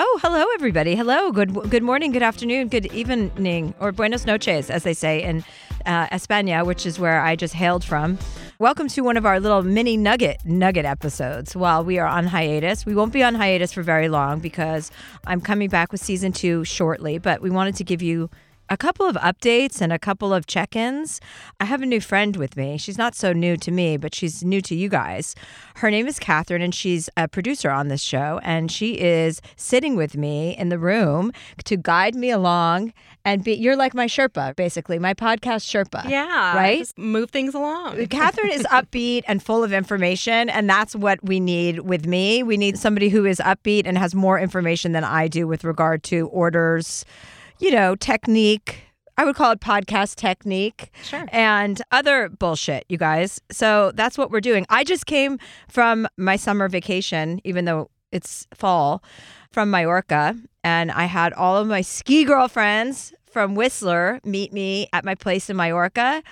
Oh, hello, everybody. Hello. Good good morning, good afternoon, good evening, or buenos noches, as they say in uh, España, which is where I just hailed from. Welcome to one of our little mini nugget nugget episodes while we are on hiatus. We won't be on hiatus for very long because I'm coming back with season two shortly, but we wanted to give you a couple of updates and a couple of check ins. I have a new friend with me. She's not so new to me, but she's new to you guys. Her name is Catherine, and she's a producer on this show. And she is sitting with me in the room to guide me along and be, you're like my Sherpa, basically, my podcast Sherpa. Yeah. Right? Move things along. Catherine is upbeat and full of information, and that's what we need with me. We need somebody who is upbeat and has more information than I do with regard to orders you know, technique. I would call it podcast technique. Sure. And other bullshit, you guys. So that's what we're doing. I just came from my summer vacation, even though it's fall, from Mallorca. And I had all of my ski girlfriends from Whistler meet me at my place in Mallorca.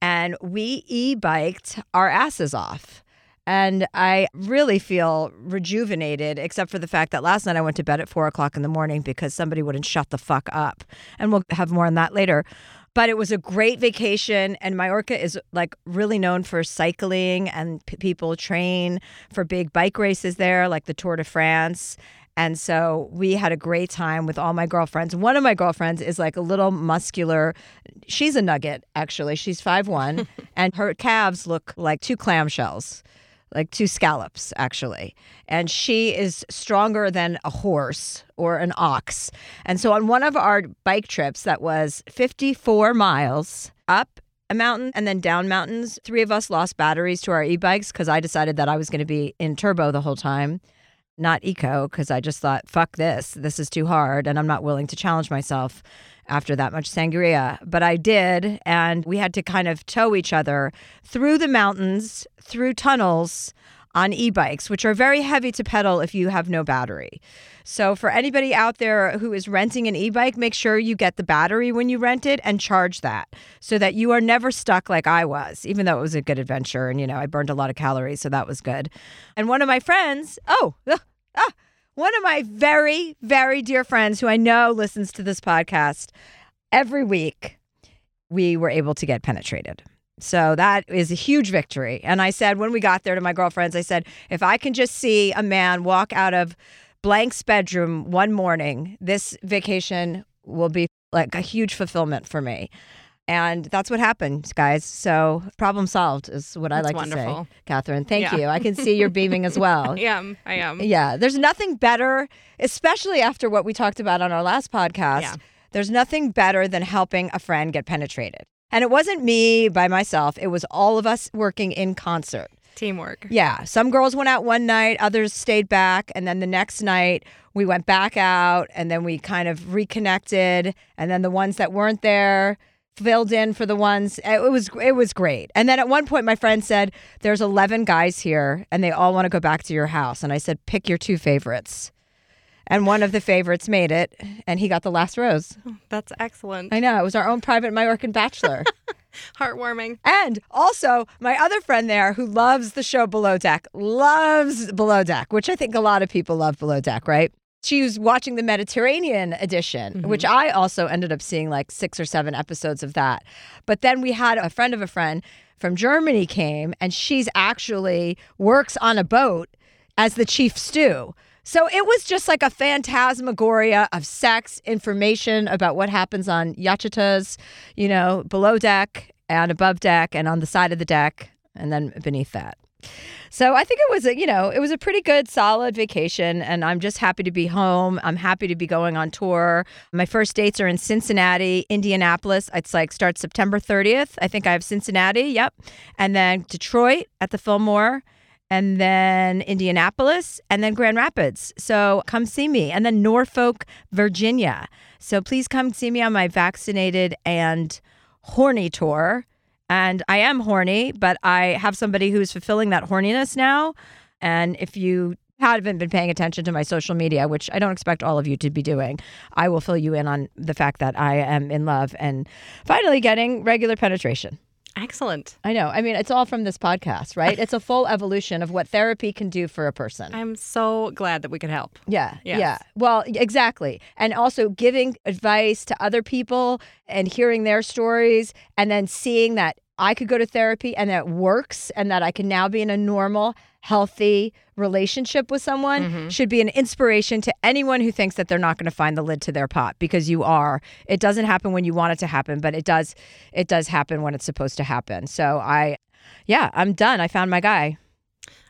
And we e biked our asses off. And I really feel rejuvenated, except for the fact that last night I went to bed at four o'clock in the morning because somebody wouldn't shut the fuck up. And we'll have more on that later. But it was a great vacation, and Mallorca is like really known for cycling, and p- people train for big bike races there, like the Tour de France. And so we had a great time with all my girlfriends. One of my girlfriends is like a little muscular. She's a nugget, actually. She's five one, and her calves look like two clamshells like two scallops actually. And she is stronger than a horse or an ox. And so on one of our bike trips that was 54 miles up a mountain and then down mountains three of us lost batteries to our e-bikes because i decided that i was going to be in turbo the whole time not eco because i just thought fuck this this is too hard and i'm not willing to challenge myself after that much sangria, but I did. And we had to kind of tow each other through the mountains, through tunnels on e bikes, which are very heavy to pedal if you have no battery. So, for anybody out there who is renting an e bike, make sure you get the battery when you rent it and charge that so that you are never stuck like I was, even though it was a good adventure. And, you know, I burned a lot of calories, so that was good. And one of my friends, oh, ah, one of my very, very dear friends who I know listens to this podcast every week, we were able to get penetrated. So that is a huge victory. And I said, when we got there to my girlfriends, I said, if I can just see a man walk out of Blank's bedroom one morning, this vacation will be like a huge fulfillment for me. And that's what happened, guys. So problem solved is what That's I like wonderful. to say. Catherine, thank Yeah. you. I can see you're beaming as well. I am. I am. Yeah, there's nothing better, especially after what we talked about on our last podcast. Yeah. There's nothing better than helping a friend get penetrated. And it wasn't me by myself, it was all of us working in concert. Teamwork. Yeah, some girls went out one night, others stayed back, and then the next night we went back out and then we kind of reconnected and then the ones that weren't there filled in for the ones it was it was great. And then at one point my friend said there's 11 guys here and they all want to go back to your house and I said pick your two favorites. And one of the favorites made it and he got the last rose. Oh, that's excellent. I know, it was our own private Mallorcan bachelor. Heartwarming. And also, my other friend there who loves the show Below Deck, loves Below Deck, which I think a lot of people love Below Deck, right? She was watching the Mediterranean edition, mm-hmm. which I also ended up seeing like six or seven episodes of that. But then we had a friend of a friend from Germany came, and she's actually works on a boat as the chief stew. So it was just like a phantasmagoria of sex, information about what happens on yachitas, you know, below deck and above deck and on the side of the deck and then beneath that. So I think it was a, you know, it was a pretty good solid vacation and I'm just happy to be home. I'm happy to be going on tour. My first dates are in Cincinnati, Indianapolis. It's like starts September 30th. I think I have Cincinnati, yep. And then Detroit at the Fillmore and then Indianapolis, and then Grand Rapids. So come see me. And then Norfolk, Virginia. So please come see me on my vaccinated and horny tour. And I am horny, but I have somebody who's fulfilling that horniness now. And if you haven't been paying attention to my social media, which I don't expect all of you to be doing, I will fill you in on the fact that I am in love and finally getting regular penetration. Excellent. I know. I mean, it's all from this podcast, right? it's a full evolution of what therapy can do for a person. I'm so glad that we could help. Yeah. Yes. Yeah. Well, exactly. And also giving advice to other people and hearing their stories and then seeing that I could go to therapy and that it works and that I can now be in a normal, healthy relationship with someone mm-hmm. should be an inspiration to anyone who thinks that they're not going to find the lid to their pot because you are. It doesn't happen when you want it to happen, but it does it does happen when it's supposed to happen. So I yeah, I'm done. I found my guy.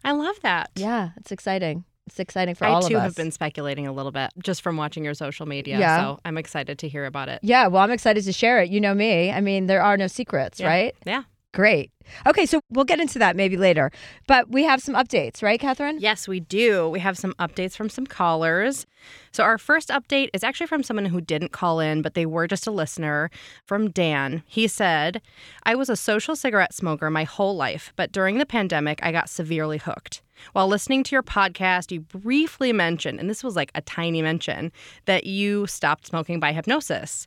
I love that. Yeah, it's exciting. It's exciting for I all of us. I too have been speculating a little bit just from watching your social media. Yeah. So I'm excited to hear about it. Yeah, well, I'm excited to share it. You know me. I mean, there are no secrets, Yeah. right? Yeah. Great. Okay, so we'll get into that maybe later. But we have some updates, right, Catherine? Yes, we do. We have some updates from some callers. So, our first update is actually from someone who didn't call in, but they were just a listener from Dan. He said, I was a social cigarette smoker my whole life, but during the pandemic, I got severely hooked. While listening to your podcast, you briefly mentioned, and this was like a tiny mention, that you stopped smoking by hypnosis.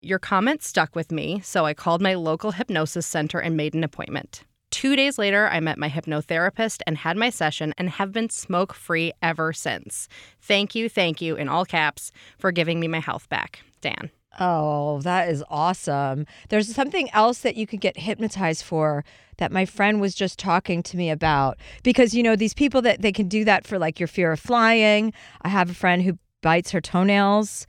Your comment stuck with me, so I called my local hypnosis center and made an appointment. Two days later, I met my hypnotherapist and had my session and have been smoke free ever since. Thank you, thank you, in all caps, for giving me my health back. Dan. Oh, that is awesome. There's something else that you could get hypnotized for that my friend was just talking to me about because you know these people that they can do that for like your fear of flying. I have a friend who bites her toenails.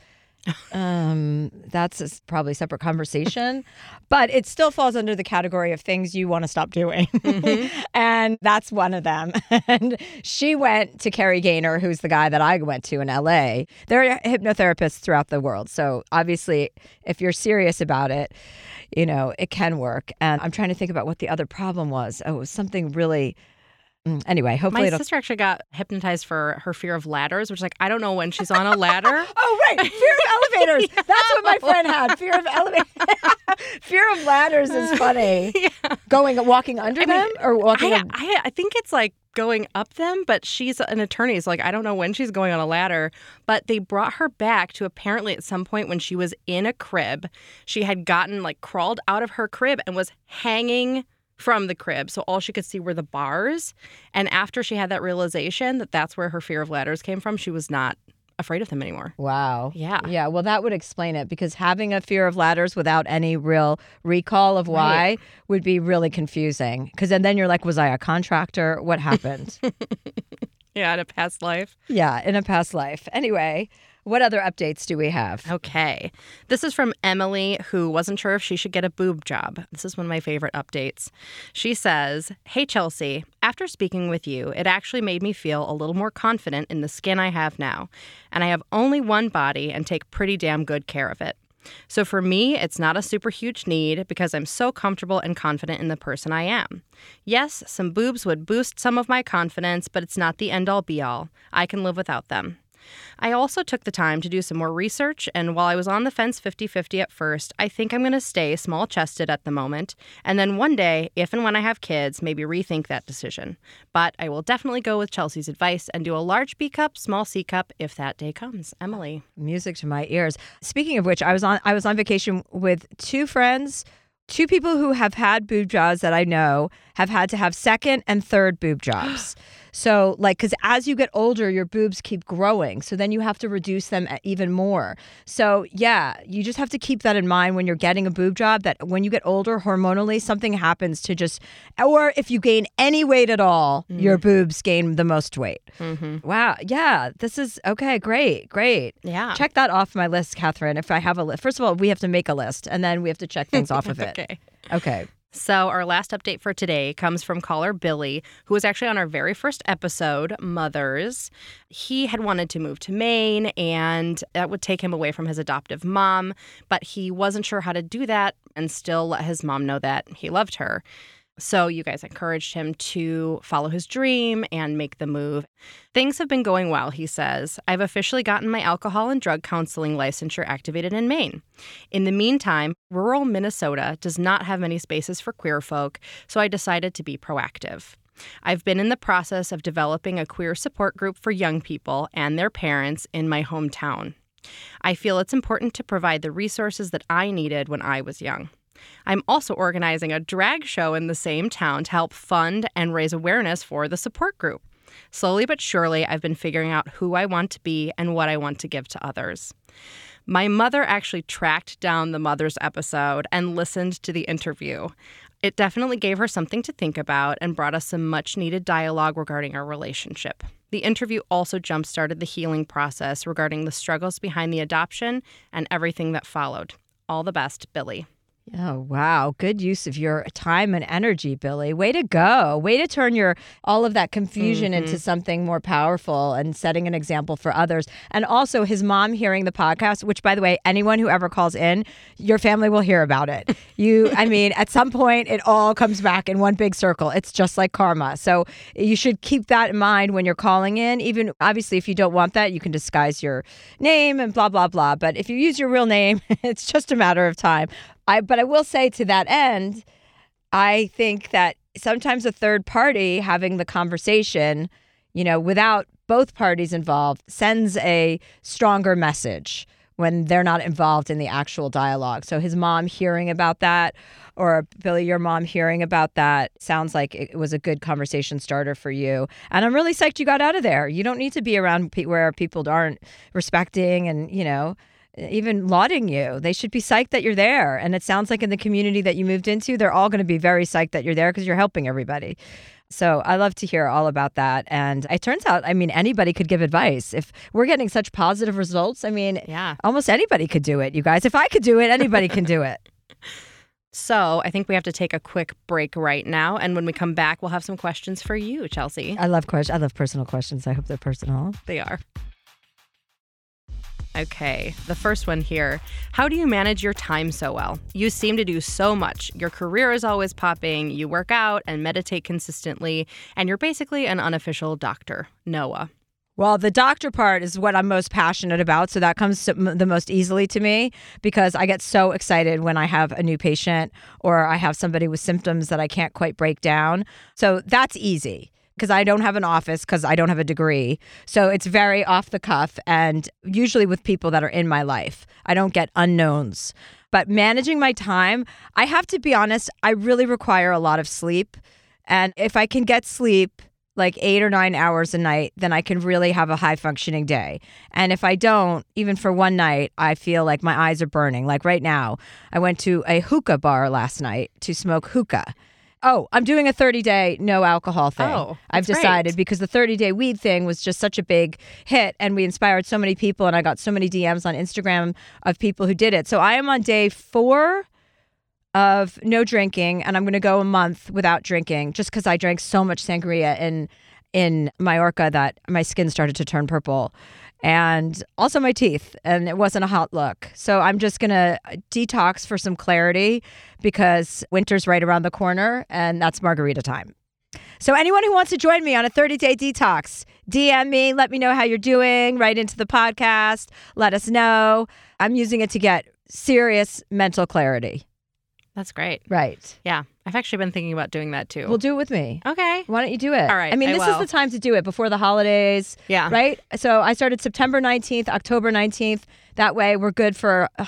Um, that's a probably a separate conversation, but it still falls under the category of things you want to stop doing. and that's one of them. And she went to Kerry Gaynor, who's the guy that I went to in LA. There are hypnotherapists throughout the world. So obviously, if you're serious about it, you know, it can work. And I'm trying to think about what the other problem was. Oh, it was something really. Mm, Anyway, hopefully My it'll. sister actually got hypnotized for her fear of ladders, which is like, I don't know when she's on a ladder. Oh right, fear of elevators. That's what my friend had. Fear of elevators. fear of ladders is funny. Going walking under I mean, them or walking. I, up- I, I think it's like going up them, but she's an attorney. So, like, I don't know when she's going on a ladder, but they brought her back to apparently at some point when she was in a crib, she had gotten like crawled out of her crib and was hanging from the crib. So, all she could see were the bars. And after she had that realization that that's where her fear of ladders came from, she was not afraid of them anymore. Wow. Yeah. Yeah. Well, that would explain it because having a fear of ladders without any real recall of why Right. would be really confusing. Because then, then you're like, was I a contractor? What happened? Yeah, in a past life. yeah, in a past life. Anyway, what other updates do we have? Okay. This is from Emily, who wasn't sure if she should get a boob job. This is one of my favorite updates. She says, Hey, Chelsea, after speaking with you, it actually made me feel a little more confident in the skin I have now. And I have only one body and take pretty damn good care of it. So for me, it's not a super huge need because I'm so comfortable and confident in the person I am. Yes, some boobs would boost some of my confidence, but it's not the end all be all. I can live without them. I also took the time to do some more research, and while I was on the fence 50 50 at first, I think I'm going to stay small chested at the moment, and then one day, if and when I have kids, maybe rethink that decision. But I will definitely go with Chelsea's advice and do a large B cup, small C cup if that day comes. Emily. Music to my ears. Speaking of which, I was on I was on vacation with two friends. Two people who have had boob jobs that I know have had to have second and third boob jobs. So, like, because as you get older, your boobs keep growing. So then you have to reduce them even more. So, yeah, you just have to keep that in mind when you're getting a boob job that when you get older, hormonally, something happens to just, or if you gain any weight at all, your boobs gain the most weight. Mm-hmm. Wow. Yeah. This is okay. Great. Great. Yeah. Check that off my list, Catherine. If I have a list, first of all, we have to make a list and then we have to check things off of it. Okay. Okay. So, our last update for today comes from caller Billy, who was actually on our very first episode, Mothers. He had wanted to move to Maine, and that would take him away from his adoptive mom, but he wasn't sure how to do that and still let his mom know that he loved her. So, you guys encouraged him to follow his dream and make the move. Things have been going well, he says. I've officially gotten my alcohol and drug counseling licensure activated in Maine. In the meantime, rural Minnesota does not have many spaces for queer folk, so I decided to be proactive. I've been in the process of developing a queer support group for young people and their parents in my hometown. I feel it's important to provide the resources that I needed when I was young. I'm also organizing a drag show in the same town to help fund and raise awareness for the support group. Slowly but surely, I've been figuring out who I want to be and what I want to give to others. My mother actually tracked down the mother's episode and listened to the interview. It definitely gave her something to think about and brought us some much needed dialogue regarding our relationship. The interview also jump started the healing process regarding the struggles behind the adoption and everything that followed. All the best, Billy. Oh, wow. Good use of your time and energy, Billy. Way to go. Way to turn your all of that confusion Mm-hmm. into something more powerful and setting an example for others. And also his mom hearing the podcast, which by the way, anyone who ever calls in, your family will hear about it. You I mean, at some point it all comes back in one big circle. It's just like karma. So you should keep that in mind when you're calling in. Even obviously if you don't want that, you can disguise your name and blah blah blah. But if you use your real name, it's just a matter of time. I but I will say to that end, I think that sometimes a third party having the conversation, you know, without both parties involved, sends a stronger message when they're not involved in the actual dialogue. So his mom hearing about that, or Billy, your mom hearing about that, sounds like it was a good conversation starter for you. And I'm really psyched you got out of there. You don't need to be around pe- where people aren't respecting and, you know, even lauding you. They should be psyched that you're there. And it sounds like in the community that you moved into, they're all going to be very psyched that you're there because you're helping everybody. So I love to hear all about that. And it turns out, I mean, anybody could give advice. If we're getting such positive results, I mean, Yeah. almost anybody could do it, you guys. If I could do it, anybody can do it. So I think we have to take a quick break right now. And when we come back, we'll have some questions for you, Chelsea. I love questions. I love personal questions. I hope they're personal. They are. Okay, the first one here. How do you manage your time so well? You seem to do so much. Your career is always popping, you work out and meditate consistently, and you're basically an unofficial doctor. Noah. Well, the doctor part is what I'm most passionate about. So that comes m- the most easily to me because I get so excited when I have a new patient or I have somebody with symptoms that I can't quite break down. So that's easy because I don't have an office because I don't have a degree. So it's very off the cuff and usually with people that are in my life. I don't get unknowns. But managing my time, I have to be honest, I really require a lot of sleep. And if I can get sleep, like eight or nine hours a night, then I can really have a high functioning day. And if I don't, even for one night, I feel like my eyes are burning. Like right now, I went to a hookah bar last night to smoke hookah. Oh, I'm doing a 30 day no alcohol thing. Oh, I've that's great. decided because the 30 day weed thing was just such a big hit and we inspired so many people and I got so many DMs on Instagram of people who did it. So I am on day four of no drinking and I'm going to go a month without drinking just because I drank so much sangria in in Majorca that my skin started to turn purple and also my teeth and it wasn't a hot look. So I'm just going to detox for some clarity because winter's right around the corner and that's margarita time. So anyone who wants to join me on a 30-day detox, DM me, let me know how you're doing, write into the podcast, let us know. I'm using it to get serious mental clarity. That's great. Right. Yeah, I've actually been thinking about doing that too. Well, do it with me. okay. Why don't you do it? All right, I mean, I this will. is the time to do it before the holidays, Yeah. right? So I started September 19th, October 19th. That way we're good for, uh,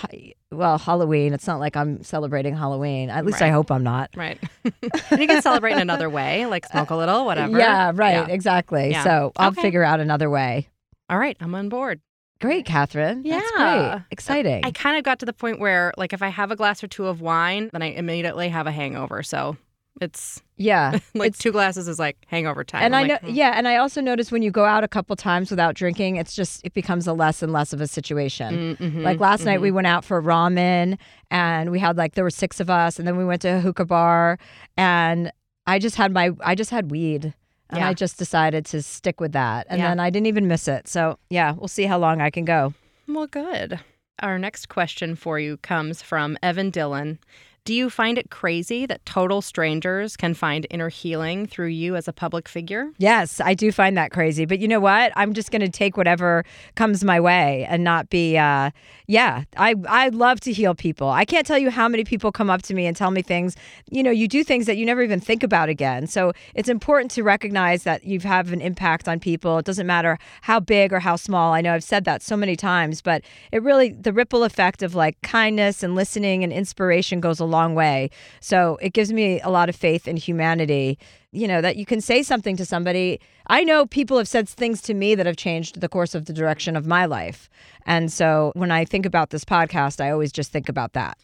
well, Halloween. It's not like I'm celebrating Halloween. At least I hope I'm not. Right. you can celebrate in another way, like smoke a little, whatever. Yeah, right. Yeah. Exactly. Yeah. So I'll Okay. figure out another way. All right, I'm on board. Great, Catherine. That's Yeah. great. Exciting. I kind of got to the point where, like, if I have a glass or two of wine, then I immediately have a hangover. So it's yeah. like It's- two glasses is like hangover time. and I'm I know, like, hmm. yeah, and I also notice when you go out a couple times without drinking, it's just it becomes a less and less of a situation. mm, mhm, Like last night, mhm. we went out for ramen, and we had like there were six of us, and then we went to a hookah bar, and I just had my I just had weed, and Yeah. I just decided to stick with that, and Yeah. then I didn't even miss it. So yeah, we'll see how long I can go. Well, good. Our next question for you comes from Evan Dillon. Do you find it crazy that total strangers can find inner healing through you as a public figure? Yes, I do find that crazy. But you know what? I'm just going to take whatever comes my way and not be uh yeah, I I love to heal people. I can't tell you how many people come up to me and tell me things, you know, you do things that you never even think about again. So, it's important to recognize that you have an impact on people. It doesn't matter how big or how small. I know I've said that so many times, but it really the ripple effect of like kindness and listening and inspiration goes a long way. So it gives me a lot of faith in humanity, you know, that you can say something to somebody. I know people have said things to me that have changed the course of the direction of my life. And so when I think about this podcast, I always just think about that.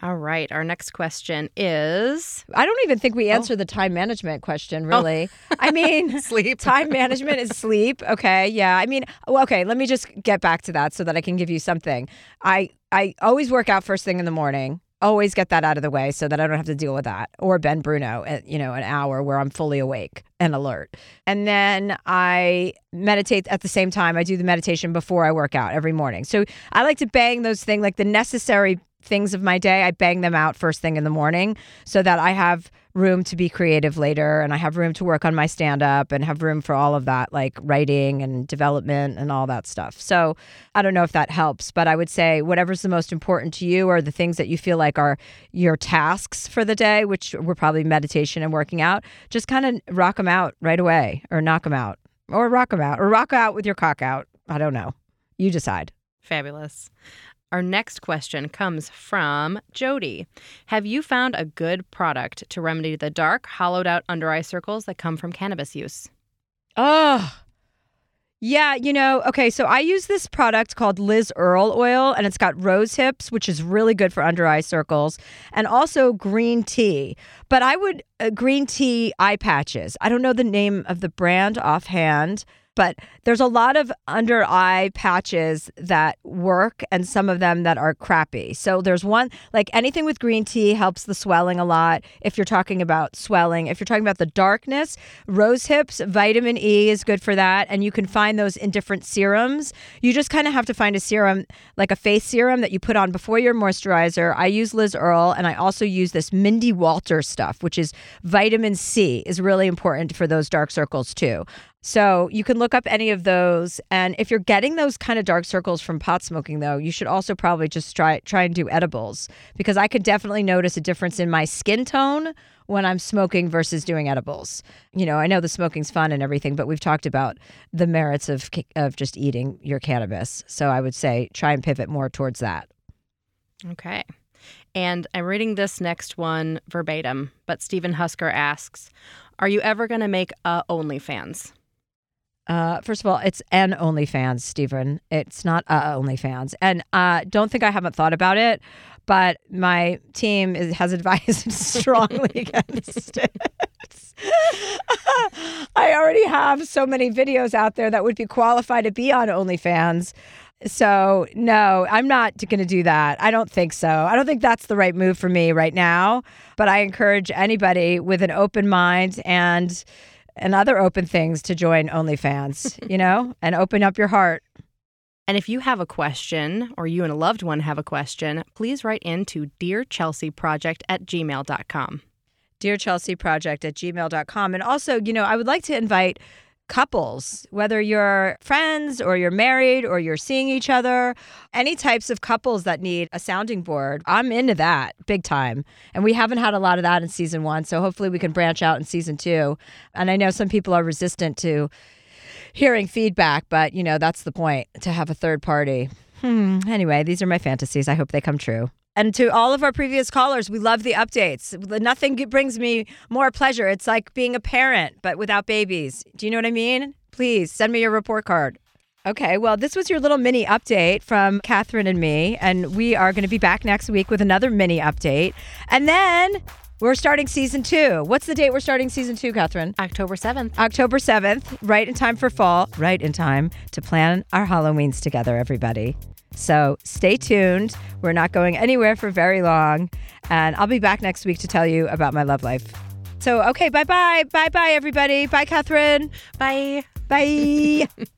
All right. Our next question is I don't even think we oh. answered the time management question, oh. really. I mean, sleep. time management is sleep. Okay. Yeah. I mean, okay, let me just get back to that so that I can give you something. I I always work out first thing in the morning. Always get that out of the way so that I don't have to deal with that. Or Ben Bruno at, you know, an hour where I'm fully awake and alert. And then I meditate at the same time. I do the meditation before I work out every morning. So I like to bang those things like the necessary things of my day, I bang them out first thing in the morning so that I have room to be creative later and I have room to work on my stand up and have room for all of that, like writing and development and all that stuff. So I don't know if that helps, but I would say whatever's the most important to you are the things that you feel like are your tasks for the day, which were probably meditation and working out. Just kind of rock them out right away or knock them out or rock them out or rock out with your cock out. I don't know. You decide. Fabulous. Our next question comes from Jody. Have you found a good product to remedy the dark, hollowed out under eye circles that come from cannabis use? Oh, yeah. You know, okay. So I use this product called Liz Earle oil, and it's got rose hips, which is really good for under eye circles, and also green tea. But I would, uh, green tea eye patches. I don't know the name of the brand offhand but there's a lot of under eye patches that work and some of them that are crappy. So there's one like anything with green tea helps the swelling a lot. If you're talking about swelling, if you're talking about the darkness, rose hips, vitamin E is good for that and you can find those in different serums. You just kind of have to find a serum like a face serum that you put on before your moisturizer. I use Liz Earle and I also use this Mindy Walter stuff, which is vitamin C is really important for those dark circles too. So you can look up any of those. And if you're getting those kind of dark circles from pot smoking, though, you should also probably just try try and do edibles because I could definitely notice a difference in my skin tone when I'm smoking versus doing edibles. You know, I know the smoking's fun and everything, but we've talked about the merits of of just eating your cannabis. So I would say try and pivot more towards that. Okay. And I'm reading this next one verbatim, but Stephen Husker asks, "Are you ever going to make a OnlyFans?" Uh, first of all, it's an OnlyFans, Stephen. It's not a OnlyFans, and uh, don't think I haven't thought about it, but my team is, has advised strongly against it. I already have so many videos out there that would be qualified to be on OnlyFans. So, no, I'm not going to do that. I don't think so. I don't think that's the right move for me right now. But I encourage anybody with an open mind and and other open things to join OnlyFans, you know, and open up your heart. And if you have a question or you and a loved one have a question, please write in to Dear Chelsea Project at gmail.com. Dear Chelsea Project at gmail.com. And also, you know, I would like to invite couples, whether you're friends or you're married or you're seeing each other, any types of couples that need a sounding board. I'm into that big time. And we haven't had a lot of that in season one. So hopefully we can branch out in season two. And I know some people are resistant to hearing feedback, but you know, that's the point to have a third party. Hmm. Anyway, these are my fantasies. I hope they come true. And to all of our previous callers, we love the updates. Nothing brings me more pleasure. It's like being a parent, but without babies. Do you know what I mean? Please send me your report card. Okay, well, this was your little mini update from Catherine and me, and we are going to be back next week with another mini update. And then we're starting season two. What's the date we're starting season two, Catherine? October 7th. October 7th, right in time for fall, right in time to plan our Halloweens together, everybody. So stay tuned. We're not going anywhere for very long. And I'll be back next week to tell you about my love life. So, okay, bye bye. Bye bye, everybody. Bye, Catherine. Bye. Bye.